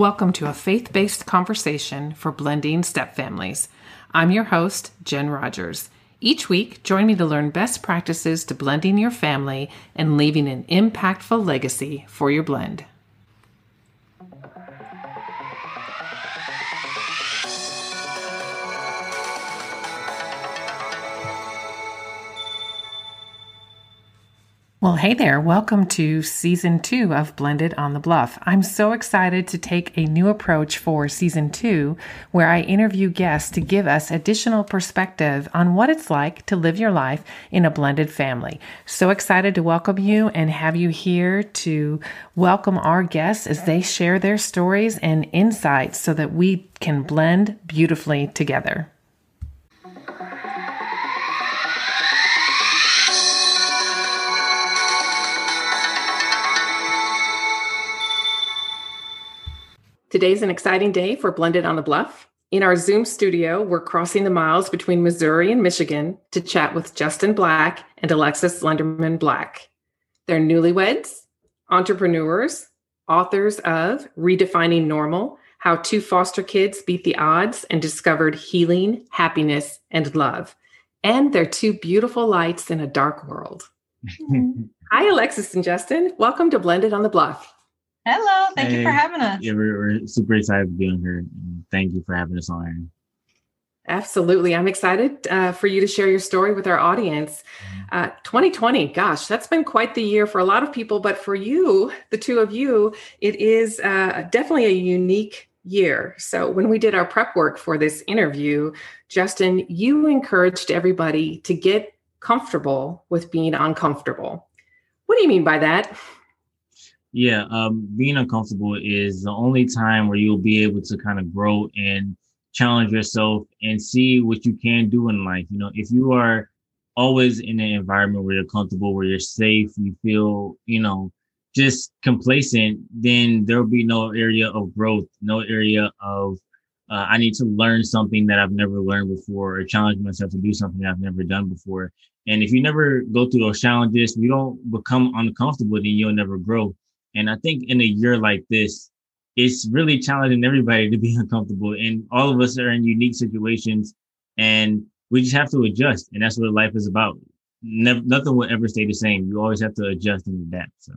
Welcome to a faith based conversation for blending stepfamilies. I'm your host, Jen Rogers. Each week, join me to learn best practices to blending your family and leaving an impactful legacy for your blend. Well, hey there. Welcome to season two of Blended on the Bluff. I'm so excited to take a new approach for season two, where I interview guests to give us additional perspective on what it's like to live your life in a blended family. So excited to welcome you and have you here to welcome our guests as they share their stories and insights so that we can blend beautifully together. Today's an exciting day for Blended on the Bluff. In our Zoom studio, we're crossing the miles between Missouri and Michigan to chat with Justin Black and Alexis Lenderman Black. They're newlyweds, entrepreneurs, authors of Redefining Normal How Two Foster Kids Beat the Odds and Discovered Healing, Happiness, and Love. And they're two beautiful lights in a dark world. Hi, Alexis and Justin. Welcome to Blended on the Bluff. Hello, thank hey, you for having us. Yeah, we're, we're, super excited to be on here. Thank you for having us on. Absolutely. I'm excited uh, for you to share your story with our audience. Mm-hmm. Uh, 2020, gosh, that's been quite the year for a lot of people, but for you, the two of you, it is uh, definitely a unique year. So when we did our prep work for this interview, Justin, you encouraged everybody to get comfortable with being uncomfortable. What do you mean by that? Yeah, um, being uncomfortable is the only time where you'll be able to kind of grow and challenge yourself and see what you can do in life. You know, if you are always in an environment where you're comfortable, where you're safe, you feel, you know, just complacent, then there'll be no area of growth, no area of uh, I need to learn something that I've never learned before or challenge myself to do something I've never done before. And if you never go through those challenges, you don't become uncomfortable, then you'll never grow. And I think in a year like this, it's really challenging everybody to be uncomfortable. And all of us are in unique situations and we just have to adjust. And that's what life is about. Never, nothing will ever stay the same. You always have to adjust and adapt. So.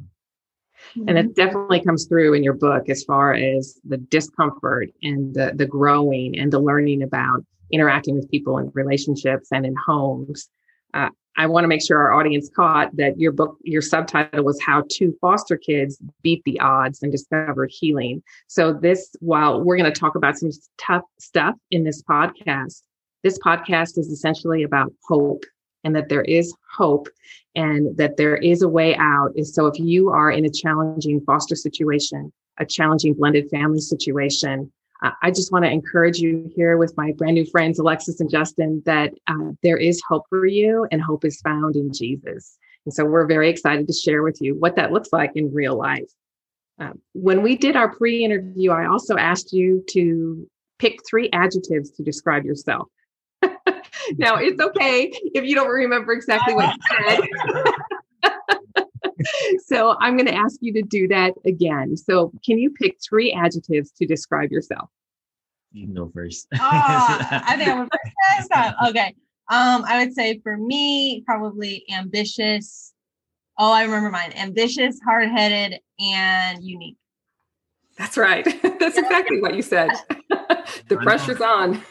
And it definitely comes through in your book as far as the discomfort and the, the growing and the learning about interacting with people in relationships and in homes. Uh, I want to make sure our audience caught that your book, your subtitle was How Two Foster Kids Beat the Odds and Discovered Healing. So, this, while we're going to talk about some tough stuff in this podcast, this podcast is essentially about hope and that there is hope and that there is a way out. Is so, if you are in a challenging foster situation, a challenging blended family situation, I just want to encourage you here with my brand new friends, Alexis and Justin, that uh, there is hope for you and hope is found in Jesus. And so we're very excited to share with you what that looks like in real life. Um, when we did our pre interview, I also asked you to pick three adjectives to describe yourself. now, it's okay if you don't remember exactly what you said. so I'm going to ask you to do that again. So can you pick three adjectives to describe yourself? You can go first. oh, I think I am first time. Okay. Um, I would say for me, probably ambitious. Oh, I remember mine. Ambitious, hard-headed, and unique. That's right. That's exactly what you said. the pressure's on.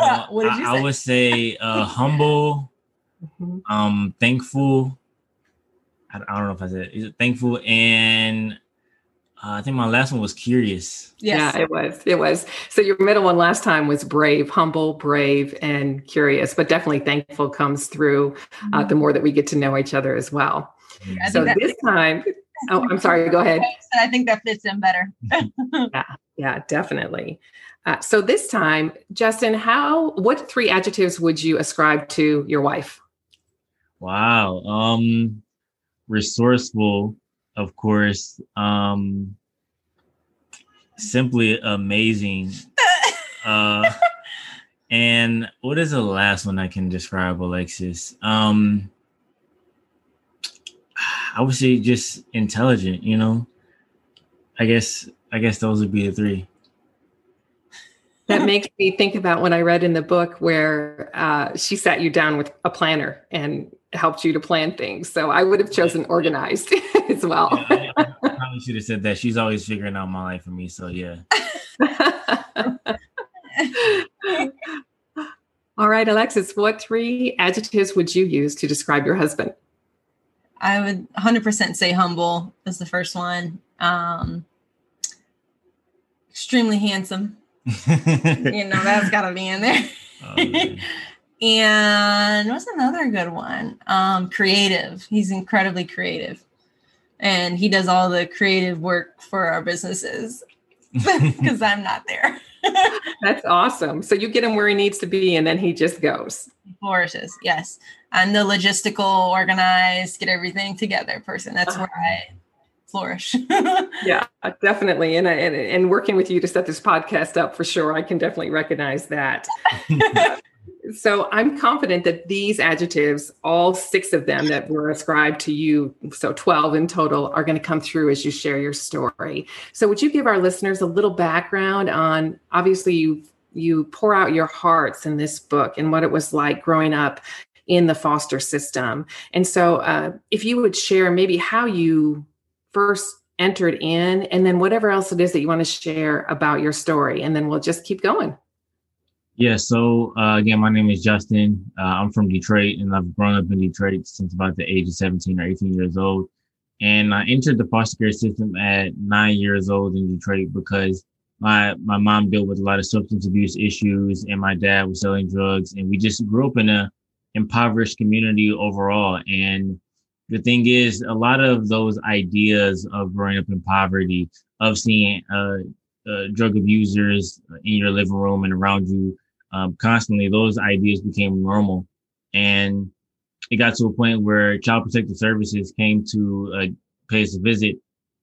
uh, what did you say? I would say uh, humble, mm-hmm. um, thankful, I, I don't know if I said is it thankful and uh, I think my last one was curious. Yes. Yeah, it was. It was. So your middle one last time was brave, humble, brave, and curious. But definitely thankful comes through uh, mm-hmm. the more that we get to know each other as well. Yeah, so this time, oh, I'm sorry. Go ahead. I think that fits in better. yeah, yeah, definitely. Uh, so this time, Justin, how what three adjectives would you ascribe to your wife? Wow. Um, resourceful, of course. Um, simply amazing. uh, and what is the last one I can describe, Alexis? Um, I would say just intelligent, you know. I guess I guess those would be the three. That makes me think about when I read in the book where uh, she sat you down with a planner and helped you to plan things. So I would have chosen organized as well. Yeah, I, I probably should have said that. She's always figuring out my life for me. So yeah. All right, Alexis, what three adjectives would you use to describe your husband? I would 100% say humble is the first one. Um, extremely handsome. you know, that's got to be in there. Oh, and what's another good one? Um, creative. He's incredibly creative. And he does all the creative work for our businesses because I'm not there. That's awesome. So you get him where he needs to be and then he just goes. He flourishes, yes. I'm the logistical, organized, get everything together person. That's uh-huh. where I flourish. yeah, definitely. And, and and working with you to set this podcast up for sure, I can definitely recognize that. So I'm confident that these adjectives, all six of them that were ascribed to you, so 12 in total, are going to come through as you share your story. So would you give our listeners a little background on obviously you you pour out your hearts in this book and what it was like growing up in the foster system. And so uh, if you would share maybe how you first entered in and then whatever else it is that you want to share about your story and then we'll just keep going yeah so uh, again my name is justin. Uh, i'm from detroit and i've grown up in detroit since about the age of 17 or 18 years old. And i entered the foster care system at nine years old in detroit because my my mom dealt with a lot of substance abuse issues and my dad was selling drugs and we just grew up in a impoverished community overall. And the thing is, a lot of those ideas of growing up in poverty, of seeing uh, uh, drug abusers in your living room and around you um, constantly, those ideas became normal. And it got to a point where Child Protective Services came to uh, pay us a visit,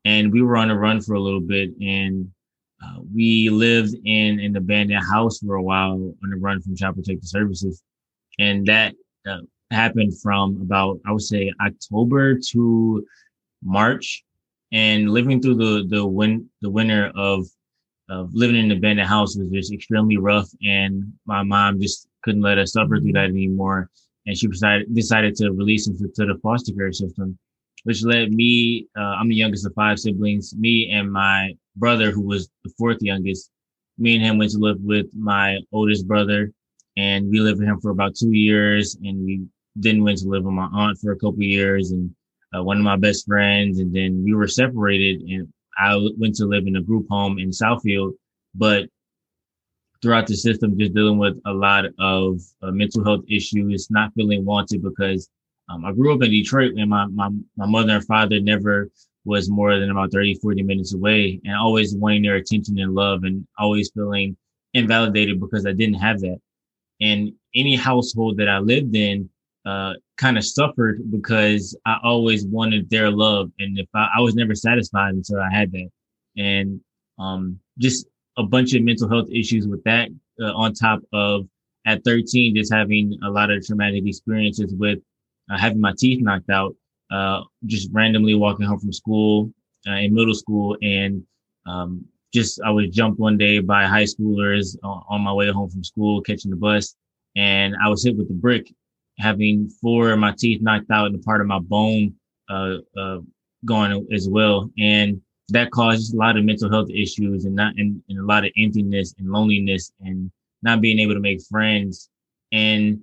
and we were on a run for a little bit. And uh, we lived in an abandoned house for a while on the run from Child Protective Services. And that uh, happened from about I would say October to March, and living through the the win the winter of of living in an abandoned house was just extremely rough, and my mom just couldn't let us suffer through that anymore, and she decided decided to release him to, to the foster care system, which led me. Uh, I'm the youngest of five siblings. Me and my brother, who was the fourth youngest, me and him went to live with my oldest brother and we lived with him for about two years and we then went to live with my aunt for a couple years and uh, one of my best friends. And then we were separated and I went to live in a group home in Southfield. But throughout the system, just dealing with a lot of uh, mental health issues, not feeling wanted because um, I grew up in Detroit and my, my, my mother and father never was more than about 30, 40 minutes away and always wanting their attention and love and always feeling invalidated because I didn't have that. And any household that I lived in, uh, kind of suffered because I always wanted their love, and if I, I was never satisfied until I had that, and um, just a bunch of mental health issues with that, uh, on top of at 13 just having a lot of traumatic experiences with uh, having my teeth knocked out, uh, just randomly walking home from school uh, in middle school, and um, just I was jumped one day by high schoolers on, on my way home from school, catching the bus, and I was hit with the brick having four of my teeth knocked out and a part of my bone uh, uh, gone as well. And that caused a lot of mental health issues and not and, and a lot of emptiness and loneliness and not being able to make friends and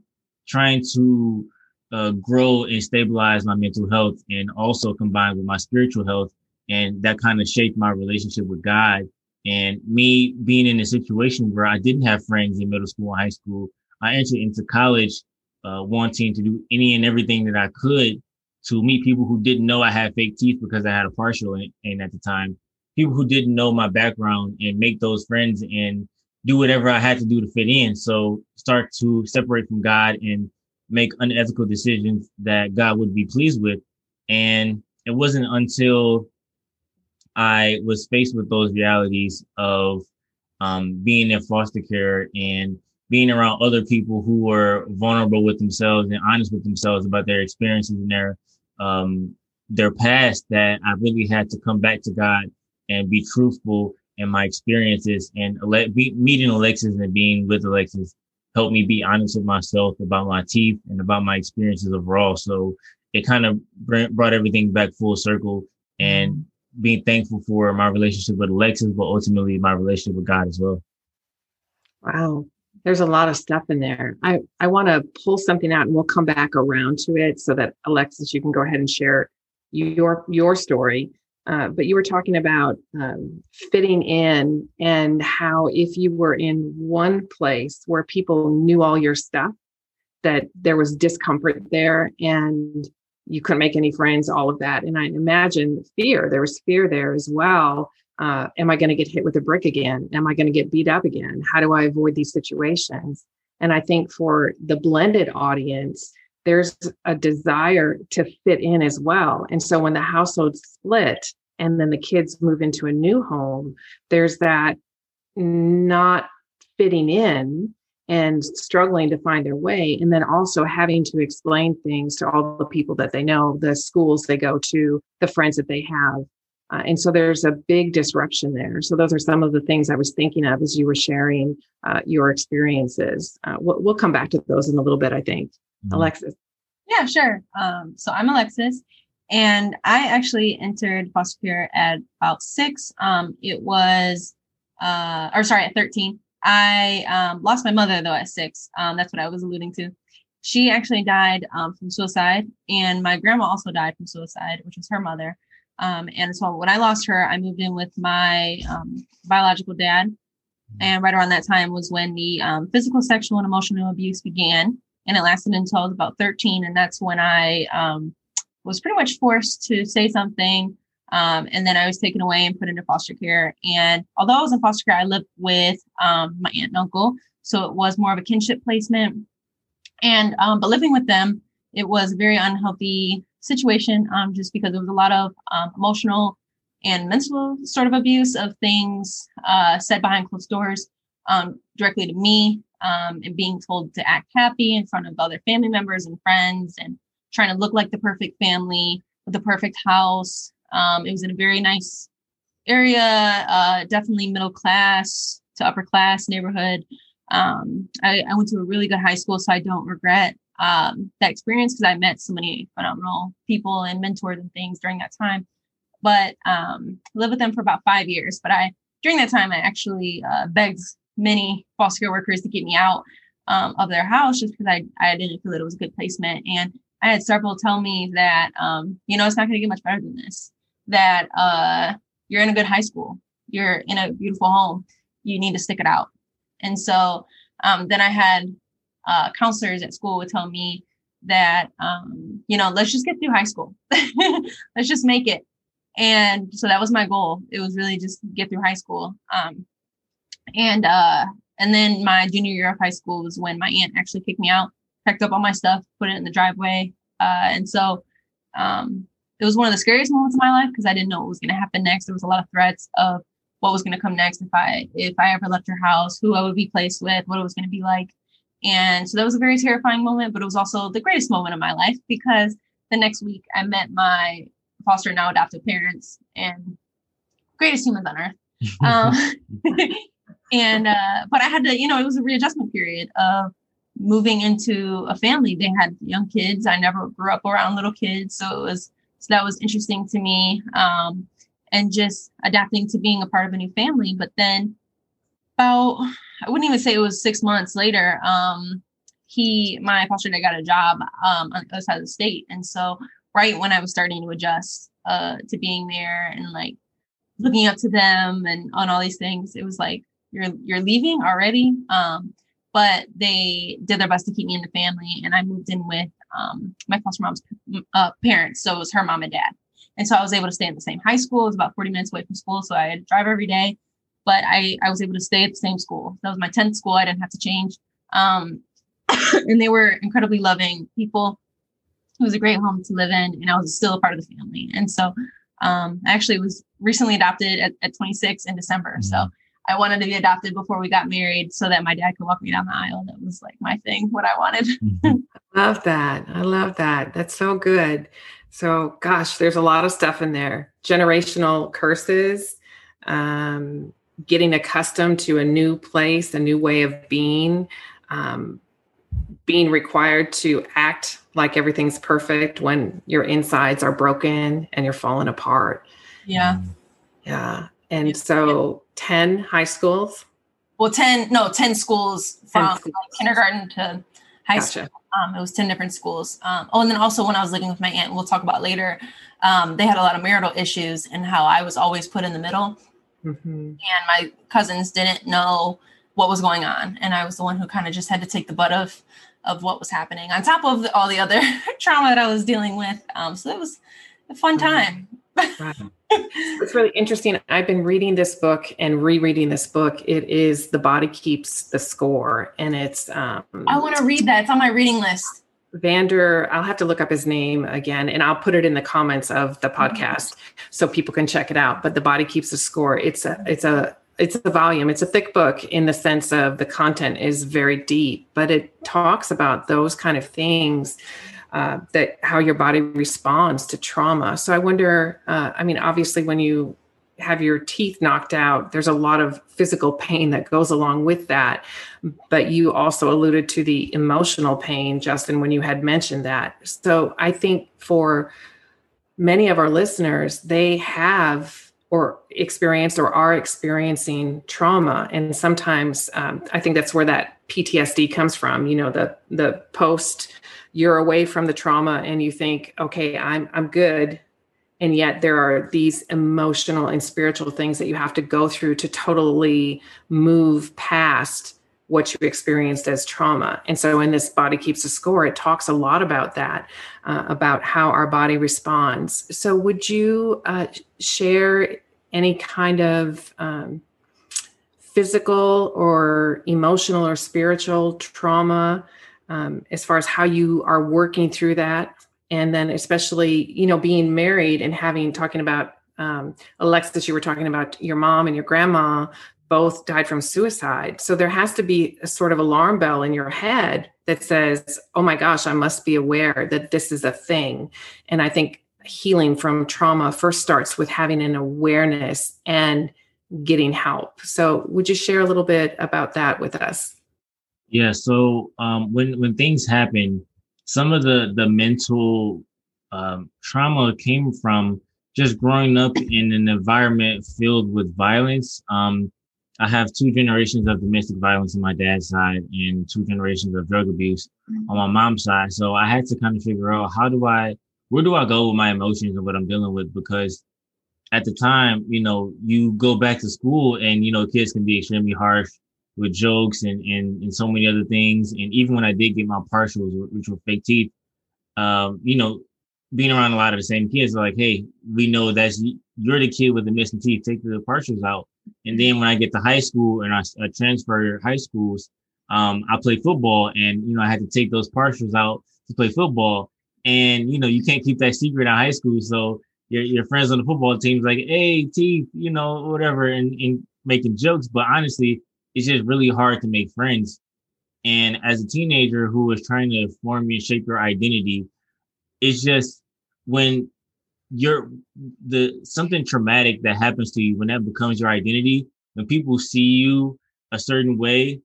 trying to uh, grow and stabilize my mental health and also combined with my spiritual health. And that kind of shaped my relationship with God. And me being in a situation where I didn't have friends in middle school and high school, I entered into college uh, wanting to do any and everything that I could to meet people who didn't know I had fake teeth because I had a partial in, in at the time. People who didn't know my background and make those friends and do whatever I had to do to fit in. So start to separate from God and make unethical decisions that God would be pleased with. And it wasn't until I was faced with those realities of um, being in foster care and being around other people who were vulnerable with themselves and honest with themselves about their experiences and their um their past that I really had to come back to God and be truthful in my experiences. And be, meeting Alexis and being with Alexis helped me be honest with myself about my teeth and about my experiences overall. So it kind of brought everything back full circle and being thankful for my relationship with Alexis, but ultimately my relationship with God as well. Wow. There's a lot of stuff in there. I, I want to pull something out and we'll come back around to it so that Alexis, you can go ahead and share your your story. Uh, but you were talking about um, fitting in and how if you were in one place where people knew all your stuff, that there was discomfort there and you couldn't make any friends, all of that. And I imagine fear, there was fear there as well. Uh, am I going to get hit with a brick again? Am I going to get beat up again? How do I avoid these situations? And I think for the blended audience, there's a desire to fit in as well. And so when the household split and then the kids move into a new home, there's that not fitting in and struggling to find their way. And then also having to explain things to all the people that they know, the schools they go to, the friends that they have. Uh, and so there's a big disruption there. So those are some of the things I was thinking of as you were sharing uh, your experiences. Uh, we'll, we'll, come back to those in a little bit, I think. Mm-hmm. Alexis. Yeah, sure. Um, so I'm Alexis, and I actually entered foster care at about six. Um, it was, uh, or sorry, at 13. I um, lost my mother though at six. Um, that's what I was alluding to. She actually died um, from suicide, and my grandma also died from suicide, which was her mother. Um, and so when I lost her, I moved in with my um, biological dad. And right around that time was when the um, physical, sexual, and emotional abuse began. And it lasted until I was about 13. And that's when I um, was pretty much forced to say something. Um, and then I was taken away and put into foster care. And although I was in foster care, I lived with um, my aunt and uncle. So it was more of a kinship placement. And, but living with them, it was a very unhealthy situation um, just because there was a lot of um, emotional and mental sort of abuse of things uh, said behind closed doors um, directly to me um, and being told to act happy in front of other family members and friends and trying to look like the perfect family with the perfect house. Um, it was in a very nice area, uh, definitely middle class to upper class neighborhood. Um, I, I, went to a really good high school, so I don't regret um, that experience because I met so many phenomenal people and mentors and things during that time. But um, lived with them for about five years. But I during that time I actually uh, begged many foster care workers to get me out um, of their house just because I I didn't feel that it was a good placement. And I had several tell me that um, you know it's not going to get much better than this. That uh, you're in a good high school, you're in a beautiful home, you need to stick it out. And so um, then I had uh, counselors at school would tell me that um, you know let's just get through high school. Let's just make it. And so that was my goal. It was really just get through high school. Um, and uh, and then my junior year of high school was when my aunt actually kicked me out packed up all my stuff put it in the driveway. Uh, and so um, it was one of the scariest moments of my life because i didn't know what was going to happen next. There was a lot of threats of what was going to come next if i if i ever left her house who i would be placed with what it was going to be like and so that was a very terrifying moment, but it was also the greatest moment of my life because the next week I met my foster now adoptive parents and greatest humans on earth. Um, and uh, but I had to, you know, it was a readjustment period of moving into a family. They had young kids. I never grew up around little kids, so it was so that was interesting to me. Um, and just adapting to being a part of a new family. But then about I wouldn't even say it was six months later. Um, he, my foster dad, got a job um, on the other side of the state, and so right when I was starting to adjust uh, to being there and like looking up to them and on all these things, it was like you're you're leaving already. Um, but they did their best to keep me in the family, and I moved in with um, my foster mom's uh, parents, so it was her mom and dad. And so I was able to stay in the same high school. It was about 40 minutes away from school. So I had to drive every day but I, I was able to stay at the same school. That was my 10th school. I didn't have to change. Um, and they were incredibly loving people. It was a great home to live in, and I was still a part of the family. And so um, I actually was recently adopted at, at 26 in December. Mm-hmm. So I wanted to be adopted before we got married so that my dad could walk me down the aisle. That was like my thing, what I wanted. Mm-hmm. I love that. I love that. That's so good. So, gosh, there's a lot of stuff in there generational curses, um, getting accustomed to a new place, a new way of being, um, being required to act like everything's perfect when your insides are broken and you're falling apart. Yeah. Yeah. And so 10 high schools. Well, 10, no, 10 schools from 10 schools. Like kindergarten to high gotcha. school. Um, it was 10 different schools. Um, oh, and then also when I was living with my aunt, we'll talk about later, um, they had a lot of marital issues and how I was always put in the middle. Mm-hmm. And my cousins didn't know what was going on. And I was the one who kind of just had to take the butt of of what was happening on top of the, all the other trauma that I was dealing with. Um, so it was a fun mm-hmm. time. it's really interesting. I've been reading this book and rereading this book. It is The Body Keeps the Score. And it's um I want to read that. It's on my reading list. Vander, I'll have to look up his name again and I'll put it in the comments of the podcast so people can check it out. But The Body Keeps the Score. It's a it's a it's a volume. It's a thick book in the sense of the content is very deep, but it talks about those kind of things uh, that how your body responds to trauma. So I wonder. Uh, I mean, obviously, when you have your teeth knocked out, there's a lot of physical pain that goes along with that. But you also alluded to the emotional pain, Justin, when you had mentioned that. So I think for many of our listeners, they have or experienced or are experiencing trauma. And sometimes um, I think that's where that PTSD comes from, you know, the the post you're away from the trauma and you think, okay, I'm I'm good and yet there are these emotional and spiritual things that you have to go through to totally move past what you experienced as trauma. And so in this body keeps a score it talks a lot about that uh, about how our body responds. So would you uh, share any kind of um, physical or emotional or spiritual trauma um, as far as how you are working through that and then especially you know being married and having talking about um, alexis you were talking about your mom and your grandma both died from suicide. So there has to be a sort of alarm bell in your head that says oh my gosh i must be aware that this is a thing. And i think healing from trauma first starts with having an awareness and getting help. So would you share a little bit about that with us? Yeah so um, when when things happen some of the the mental um, trauma came from just growing up in an environment filled with violence. Um, I have two generations of domestic violence on my dad's side and two generations of drug abuse on my mom's side. So I had to kind of figure out how do I, where do I go with my emotions and what I'm dealing with? Because at the time, you know, you go back to school and, you know, kids can be extremely harsh with jokes and, and, and so many other things. And even when I did get my partials, which were fake teeth, um, you know, being around a lot of the same kids, like, hey, we know that's you're the kid with the missing teeth. Take the partials out. And then when I get to high school and I, I transfer high schools, um, I play football, and you know I had to take those partials out to play football. And you know you can't keep that secret in high school, so your your friends on the football team's like, hey, teeth, you know, whatever, and, and making jokes. But honestly, it's just really hard to make friends. And as a teenager who was trying to form and shape your identity, it's just when you're the something traumatic that happens to you when that becomes your identity, when people see you a certain way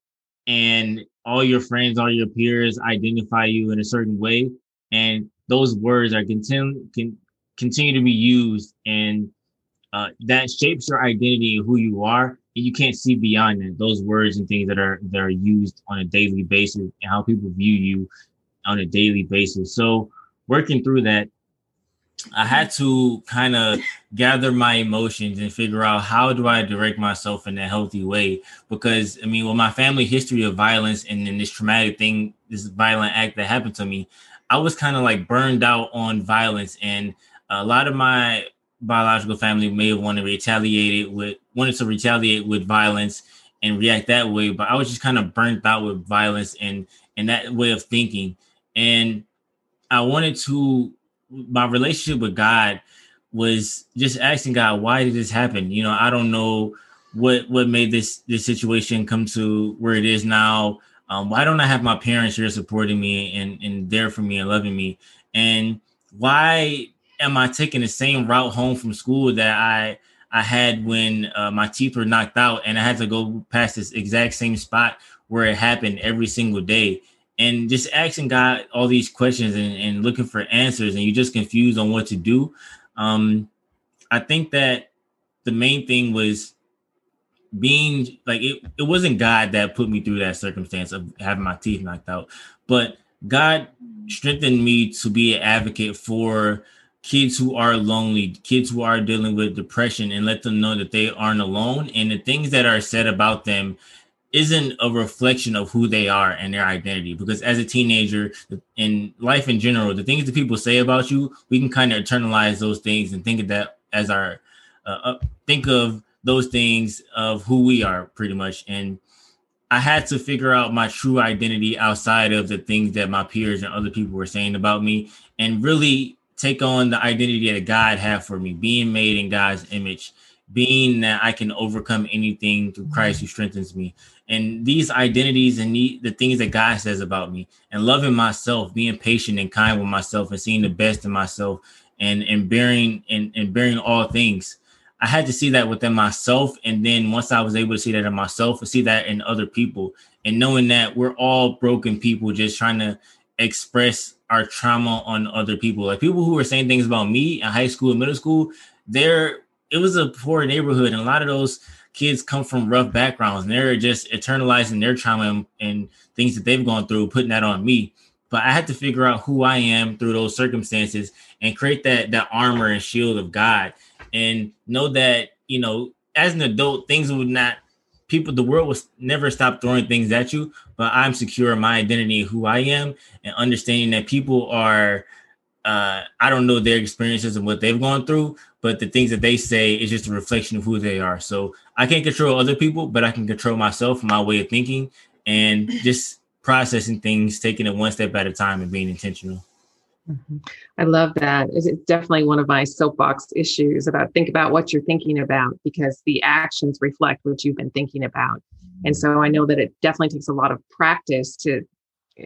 and all your friends, all your peers identify you in a certain way, and those words are continue can continue to be used and uh, that shapes your identity and who you are you can't see beyond that. Those words and things that are that are used on a daily basis and how people view you on a daily basis. So working through that i had to kind of gather my emotions and figure out how do i direct myself in a healthy way? Because i mean with my family history of violence and then this traumatic thing this violent act that happened to me i was kind of like burned out on violence. And a lot of my biological family may have wanted to retaliate with wanted to retaliate with violence and react that way, but I was just kind of burnt out with violence and and that way of thinking. And I wanted to my relationship with God was just asking God, why did this happen? You know, I don't know what what made this this situation come to where it is now. Um, why don't I have my parents here supporting me and and there for me and loving me? And why am I taking the same route home from school that I I had when uh, my teeth were knocked out, and I had to go past this exact same spot where it happened every single day. And just asking God all these questions and, and looking for answers, and you're just confused on what to do. Um, I think that the main thing was being like it, it wasn't God that put me through that circumstance of having my teeth knocked out, but God strengthened me to be an advocate for kids who are lonely, kids who are dealing with depression, and let them know that they aren't alone. And the things that are said about them isn't a reflection of who they are and their identity. Because as a teenager, in life in general, the things that people say about you, we can kind of internalize those things and think of that as our uh, uh, think of those things of who we are pretty much. And I had to figure out my true identity outside of the things that my peers and other people were saying about me and really take on the identity that God had for me, being made in God's image, being that I can overcome anything through Christ who strengthens me. And these identities and the, things that God says about me and loving myself, being patient and kind with myself and seeing the best in myself and, and bearing and, and bearing all things. I had to see that within myself. And then once I was able to see that in myself and see that in other people and knowing that we're all broken people just trying to express our trauma on other people. Like people who were saying things about me in high school and middle school, there it was a poor neighborhood, and a lot of those kids come from rough backgrounds, and they're just eternalizing their trauma and, and things that they've gone through, putting that on me. But I had to figure out who I am through those circumstances and create that that armor and shield of God, and know that you know as an adult things would not people the world will never stop throwing things at you but i'm secure in my identity who i am and understanding that people are uh, i don't know their experiences and what they've gone through but the things that they say is just a reflection of who they are. So i can't control other people but i can control myself my way of thinking and just processing things taking it one step at a time and being intentional Mm-hmm. I love that. It's definitely one of my soapbox issues about think about what you're thinking about because the actions reflect what you've been thinking about. And so I know that it definitely takes a lot of practice to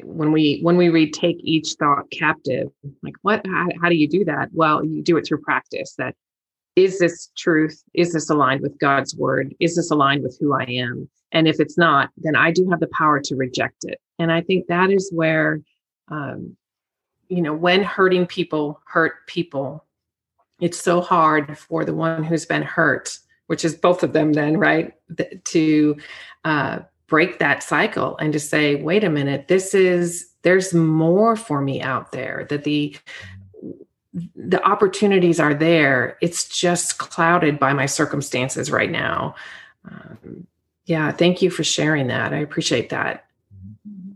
when we when we read take each thought captive like what how, how do you do that well you do it through practice that is this truth is this aligned with god's word is this aligned with who i am and if it's not then i do have the power to reject it and i think that is where um, you know, when hurting people hurt people, it's so hard for the one who's been hurt, which is both of them, then, right? To uh, break that cycle and to say, wait a minute, this is, there's more for me out there, that the, the opportunities are there. It's just clouded by my circumstances right now. Um, yeah, thank you for sharing that. I appreciate that. Mm-hmm.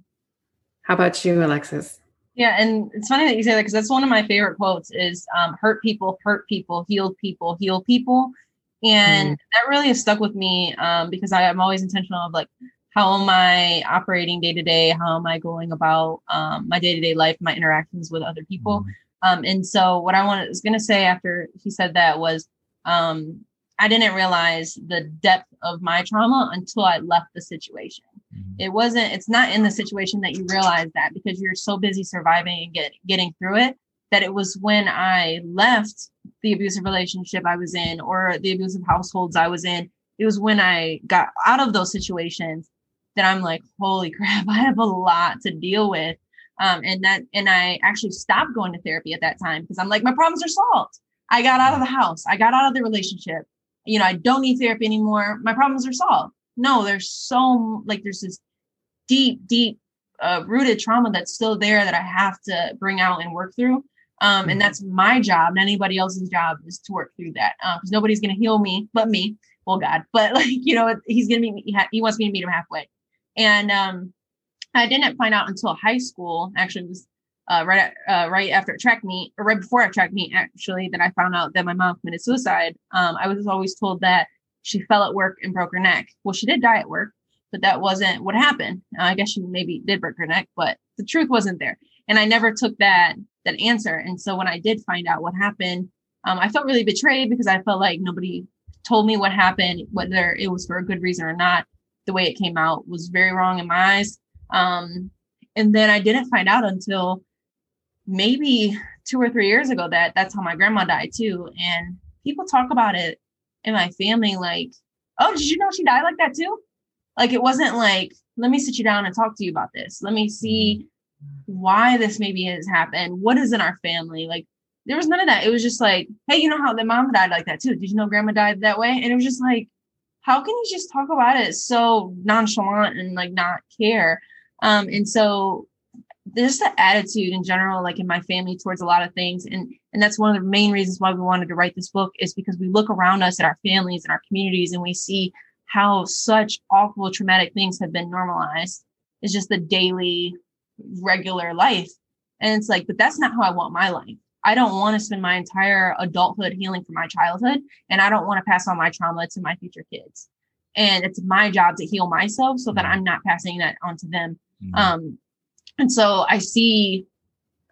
How about you, Alexis? Yeah, and it's funny that you say that because that's one of my favorite quotes is um, hurt people, hurt people, healed people, heal people. And mm. that really has stuck with me um, because I, am always intentional of like, how am I operating day to day? How am I going about um, my day to day life, my interactions with other people? Mm. and so, what I wanted, was going to say after he said that was, um, I didn't realize the depth of my trauma until I left the situation. Mm-hmm. It wasn't, it's not in the situation that you realize that because you're so busy surviving and get, getting through it that it was when I left the abusive relationship I was in or the abusive households I was in. It was when I got out of those situations that I'm like, holy crap, I have a lot to deal with. Um, and that, and I actually stopped going to therapy at that time because I'm like, my problems are solved. I got out of the house. I got out of the relationship. You know, I don't need therapy anymore. My problems are solved no there's so like there's this deep deep uh, rooted trauma that's still there that i have to bring out and work through. Um, and mm-hmm. that's my job not anybody else's job is to work through that because um, nobody's going to heal me but me. Well god but like you know he's going to meet me he wants me to meet him halfway. And um, i didn't find out until high school actually was uh, right uh, right after track meet or right before track meet actually that i found out that my mom committed suicide. Um, i was always told that she fell at work and broke her neck. Well, she did die at work, but that wasn't what happened. Uh, I guess she maybe did break her neck, but the truth wasn't there. And I never took that that answer. And so when I did find out what happened, um, I felt really betrayed because I felt like nobody told me what happened, whether it was for a good reason or not. The way it came out was very wrong in my eyes. Um, and then I didn't find out until maybe two or three years ago that that's how my grandma died too. And people talk about it in my family like, oh, did you know she died like that too? Like it wasn't like, let me sit you down and talk to you about this. Let me see why this maybe has happened. What is in our family? Like there was none of that. It was just like, hey, you know how the mom died like that too? Did you know grandma died that way? And it was just like, how can you just talk about it so nonchalant and like not care? Um, and so there's the attitude in general, like in my family towards a lot of things. And and that's one of the main reasons why we wanted to write this book is because we look around us at our families and our communities and we see how such awful traumatic things have been normalized. It's just the daily regular life. And it's like, but that's not how I want my life. I don't want to spend my entire adulthood healing from my childhood. And I don't want to pass on my trauma to my future kids. And it's my job to heal myself so that I'm not passing that on to them. Mm-hmm. Um, and so I see,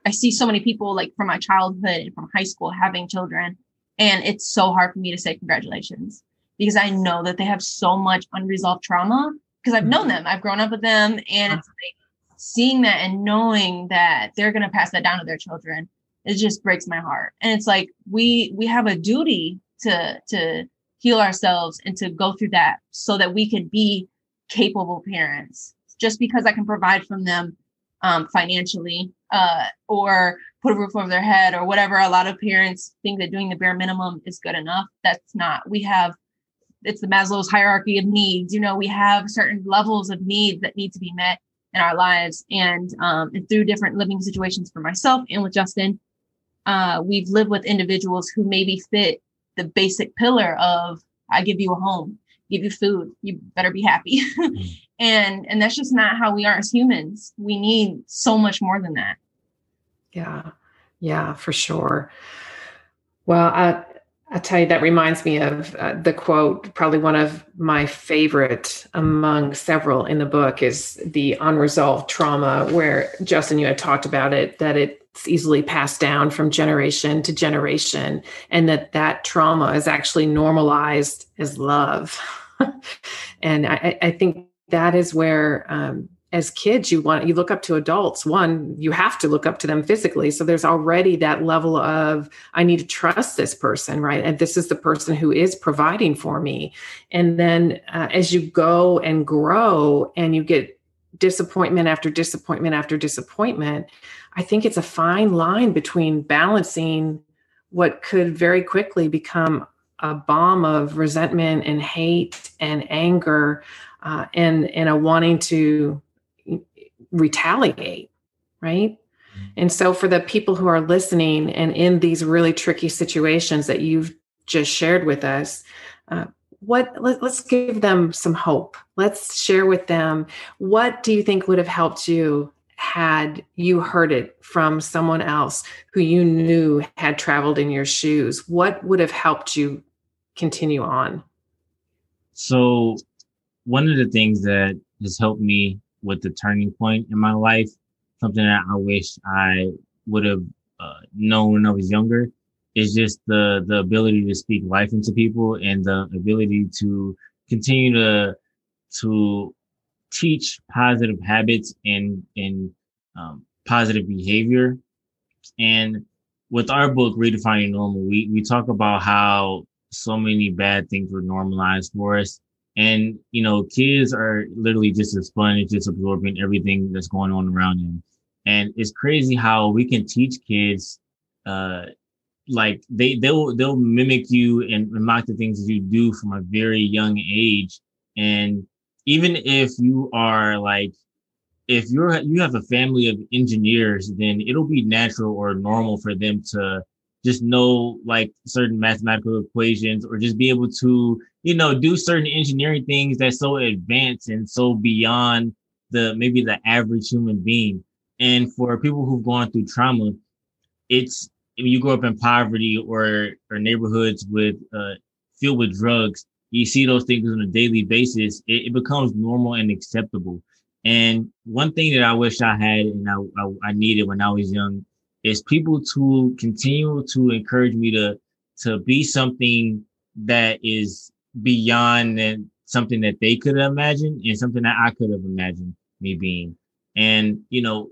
I see so many people like from my childhood and from high school having children. And it's so hard for me to say congratulations because I know that they have so much unresolved trauma because I've known mm-hmm. them. I've grown up with them. And it's like seeing that and knowing that they're going to pass that down to their children. It just breaks my heart. And it's like we we have a duty to to heal ourselves and to go through that so that we can be capable parents. Just because I can provide from them um, financially uh, or put a roof over their head or whatever. A lot of parents think that doing the bare minimum is good enough. That's not. We have it's the Maslow's hierarchy of needs. You know, we have certain levels of needs that need to be met in our lives, and um, and through different living situations for myself and with Justin, uh, we've lived with individuals who maybe fit the basic pillar of I give you a home, give you food, you better be happy. And and that's just not how we are as humans. We need so much more than that. Yeah. Yeah, for sure. Well, I I tell you that reminds me of uh, the quote probably one of my favorite among several in the book is the unresolved trauma where Justin you had talked about it that it's easily passed down from generation to generation and that that trauma is actually normalized as love. and I, I, think that is where um, as kids you want you look up to adults. One you have to look up to them physically. So there's already that level of i need to trust this person right? And this is the person who is providing for me. And then uh, as you go and grow and you get disappointment after disappointment after disappointment i think it's a fine line between balancing what could very quickly become a bomb of resentment and hate and anger uh, and and a wanting to retaliate right? Mm-hmm. and so for the people who are listening and in these really tricky situations that you've just shared with us uh, what let, us give them some hope. Let's share with them what do you think would have helped you had you heard it from someone else who you knew had traveled in your shoes? What would have helped you continue on so one of the things that has helped me with the turning point in my life, something that I wish I would have uh, known when I was younger, is just the the ability to speak life into people and the ability to continue to to teach positive habits and and um, positive behavior. And with our book, Redefining Normal, we we talk about how so many bad things were normalized for us and, you know, kids are literally just a sponge, just absorbing everything that's going on around them. And it's crazy how we can teach kids, uh, like they, they'll, they'll mimic you and mock the things that you do from a very young age. And even if you are like, if you're, you have a family of engineers, then it'll be natural or normal for them to just know like certain mathematical equations or just be able to you know do certain engineering things that's so advanced and so beyond the maybe the average human being. And for people who've gone through trauma it's if you grow up in poverty or or neighborhoods with uh filled with drugs you see those things on a daily basis it, it becomes normal and acceptable. And one thing that i wish i had and I, I, I needed when i was young is people to continue to encourage me to to be something that is beyond and something that they could imagine and something that I could have imagined me being. And you know,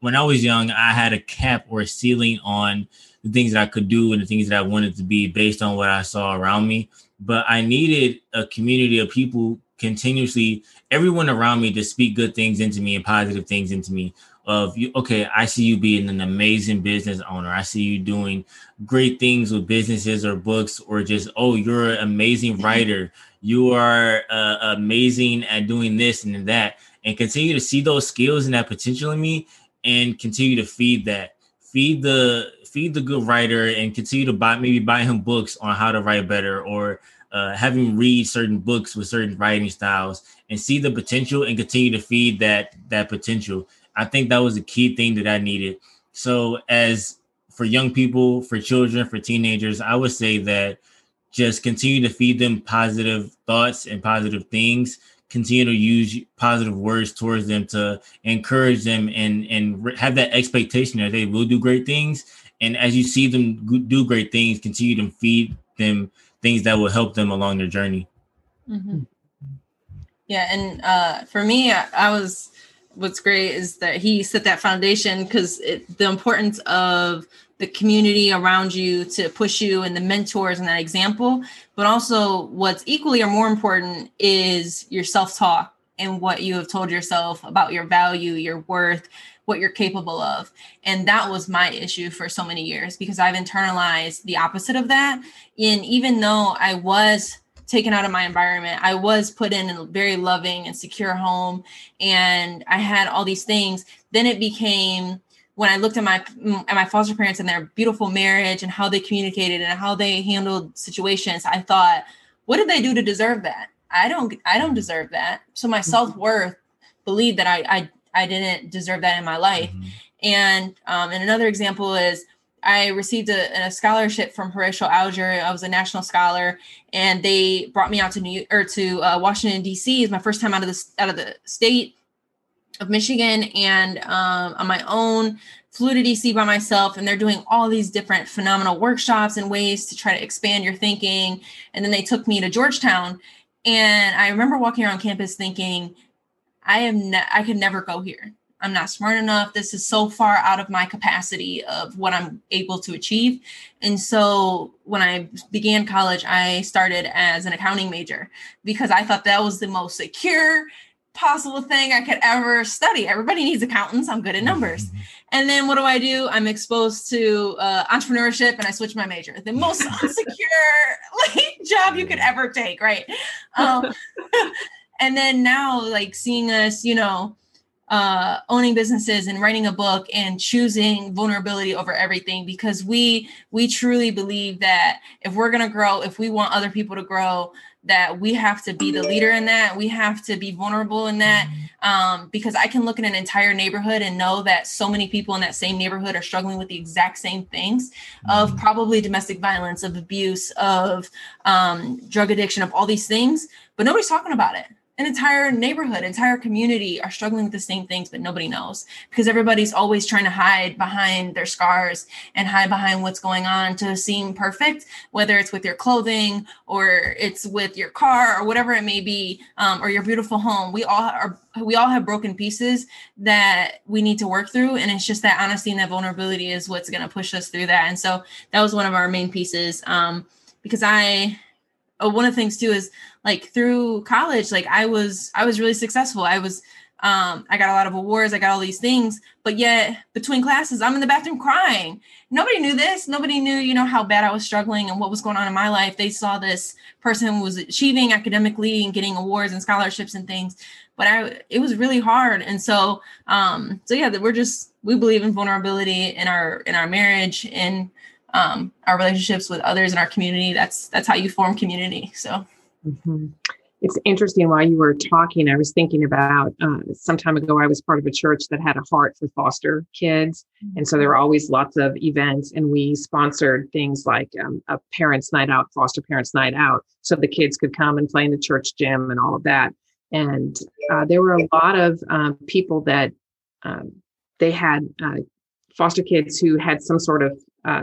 when I was young, I had a cap or a ceiling on the things that I could do and the things that I wanted to be based on what I saw around me. But I needed a community of people continuously, everyone around me to speak good things into me and positive things into me. Of you, okay, I see you being an amazing business owner. I see you doing great things with businesses or books, or just, oh, you're an amazing writer. You are uh, amazing at doing this and that. And continue to see those skills and that potential in me and continue to feed that. Feed the feed the good writer and continue to buy maybe buy him books on how to write better or uh, have him read certain books with certain writing styles and see the potential and continue to feed that that potential. I think that was a key thing that I needed. So as for young people, for children, for teenagers, I would say that just continue to feed them positive thoughts and positive things continue to use positive words towards them to encourage them and and have that expectation that they will do great things and as you see them do great things continue to feed them things that will help them along their journey mm-hmm. yeah and uh, for me I, I, was what's great is that he set that foundation because the importance of the community around you to push you and the mentors and that example. But also, what's equally or more important is your self talk and what you have told yourself about your value, your worth, what you're capable of. And that was my issue for so many years because I've internalized the opposite of that. And even though I was taken out of my environment, I was put in a very loving and secure home and I had all these things, then it became when I looked at my at my foster parents and their beautiful marriage and how they communicated and how they handled situations, I thought, what did they do to deserve that? I don't I don't deserve that. So my mm-hmm. self-worth believed that I I I didn't deserve that in my life. Mm-hmm. And um, and another example is I received a, a, scholarship from Horatio Alger. I was a national scholar, and they brought me out to New or to uh, Washington D.C. It's my first time out of the out of the state, of Michigan and um, on my own, flew to DC by myself, and they're doing all these different phenomenal workshops and ways to try to expand your thinking. And then they took me to Georgetown, and I remember walking around campus thinking, I am ne- I could never go here. I'm not smart enough. This is so far out of my capacity of what I'm able to achieve. And so when I began college, I started as an accounting major because I thought that was the most secure possible thing I could ever study. Everybody needs accountants. I'm good at numbers. Mm-hmm. And then what do I do? I'm exposed to uh, entrepreneurship and I switch my major. The most unsecure like job you could ever take, right? Um, and then now, like seeing us, you know, uh, owning businesses and writing a book and choosing vulnerability over everything because we we truly believe that if we're going to grow if we want other people to grow that we have to be the leader in that. We have to be vulnerable in that um, because i can look at an entire neighborhood and know that so many people in that same neighborhood are struggling with the exact same things of mm-hmm. probably domestic violence of abuse of um, drug addiction of all these things but nobody's talking about it an entire neighborhood, entire community are struggling with the same things, but nobody knows because everybody's always trying to hide behind their scars and hide behind what's going on to seem perfect, whether it's with your clothing or it's with your car or whatever it may be, um, or your beautiful home. We all are, we all have broken pieces that we need to work through. And it's just that honesty and that vulnerability is what's going to push us through that. And so that was one of our main pieces. Um, because I, oh, one of the things too is like through college, like I was I was really successful. I was um, I got a lot of awards, I got all these things, but yet between classes, I'm in the bathroom crying. Nobody knew this. Nobody knew, you know, how bad I was struggling and what was going on in my life. They saw this person who was achieving academically and getting awards and scholarships and things, but I it was really hard. And so, um, so yeah, we're just we believe in vulnerability in our in our marriage and um, our relationships with others in our community. That's that's how you form community. So. Mm-hmm. It's interesting while you were talking, I was thinking about uh, some time ago, I was part of a church that had a heart for foster kids. Mm-hmm. And so there were always lots of events, and we sponsored things like um, a parents' night out, foster parents' night out, so the kids could come and play in the church gym and all of that. And uh, there were a lot of um, people that um, they had uh, foster kids who had some sort of uh,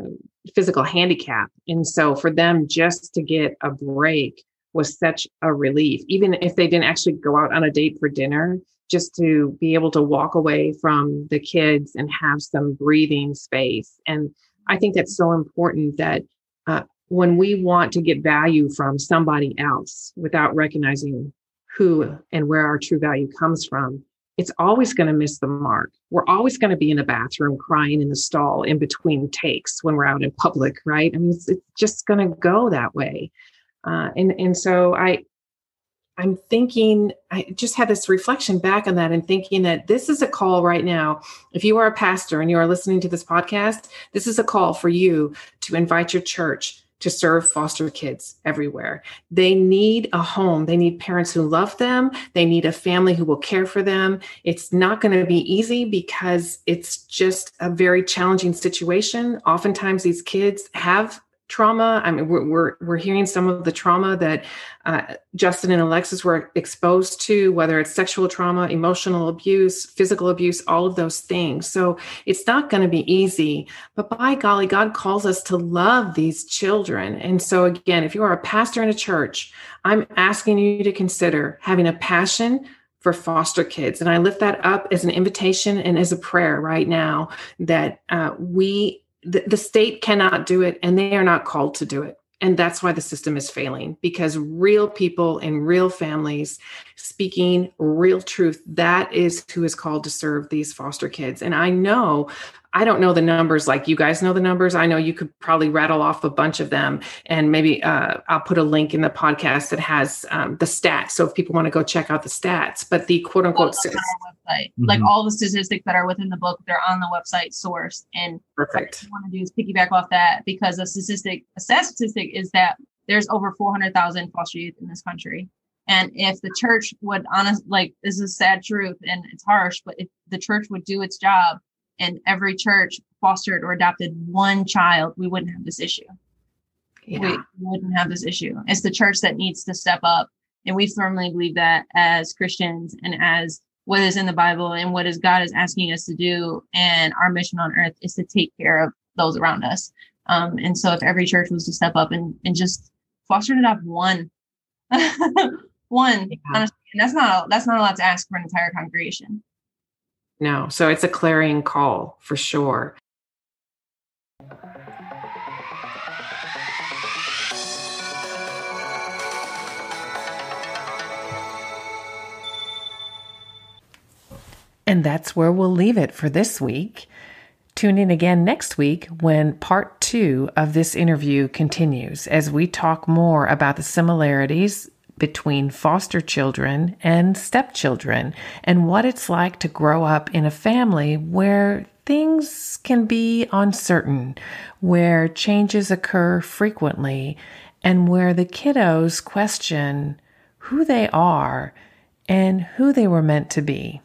physical handicap. And so for them just to get a break was such a relief. Even if they didn't actually go out on a date for dinner, just to be able to walk away from the kids and have some breathing space. And I think that's so important that uh, when we want to get value from somebody else without recognizing who and where our true value comes from, it's always going to miss the mark. We're always going to be in the bathroom crying in the stall in between takes when we're out in public, right? I mean, it's, it's just going to go that way. Uh, and and so I I'm thinking, I just had this reflection back on that and thinking that this is a call right now. If you are a pastor and you are listening to this podcast, this is a call for you to invite your church to serve foster kids everywhere. They need a home. They need parents who love them. They need a family who will care for them. It's not going to be easy because it's just a very challenging situation. Oftentimes, these kids have trauma. I mean, we're, we're, we're hearing some of the trauma that uh, Justin and Alexis were exposed to, whether it's sexual trauma, emotional abuse, physical abuse, all of those things. So it's not going to be easy, but by golly, God calls us to love these children. And so, again, if you are a pastor in a church, I'm asking you to consider having a passion for foster kids. And I lift that up as an invitation and as a prayer right now that uh, we the, state cannot do it and they are not called to do it. And that's why the system is failing because real people in real families speaking real truth that is who is called to serve these foster kids. And i know I don't know the numbers like you guys know the numbers. I know you could probably rattle off a bunch of them, and maybe uh, I'll put a link in the podcast that has um, the stats. So if people want to go check out the stats, but the quote unquote website, mm-hmm. like all the statistics that are within the book, they're on the website source. And perfect. What I want to do is piggyback off that because a statistic, a sad statistic, is that there's over 400,000 foster youth in this country. And if the church would honest, like this is sad truth and it's harsh, but if the church would do its job and every church fostered or adopted one child, we wouldn't have this issue. Yeah. We wouldn't have this issue. It's the church that needs to step up. And we firmly believe that as Christians and as what is in the Bible and what is God is asking us to do. And our mission on earth is to take care of those around us. Um, and so if every church was to step up and, and just foster and adopt one, one, yeah. honestly, that's not, that's not a lot to ask for an entire congregation. No. So it's a clarion call for sure. And that's where we'll leave it for this week. Tune in again next week when part two of this interview continues as we talk more about the similarities between foster children and stepchildren and what it's like to grow up in a family where things can be uncertain, where changes occur frequently, and where the kiddos question who they are and who they were meant to be.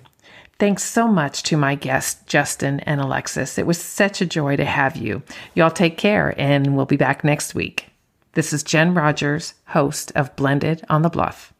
Thanks so much to my guests, Justin and Alexis. It was such a joy to have you. Y'all take care, and we'll be back next week. This is Jen Rogers, host of Blended on the Bluff.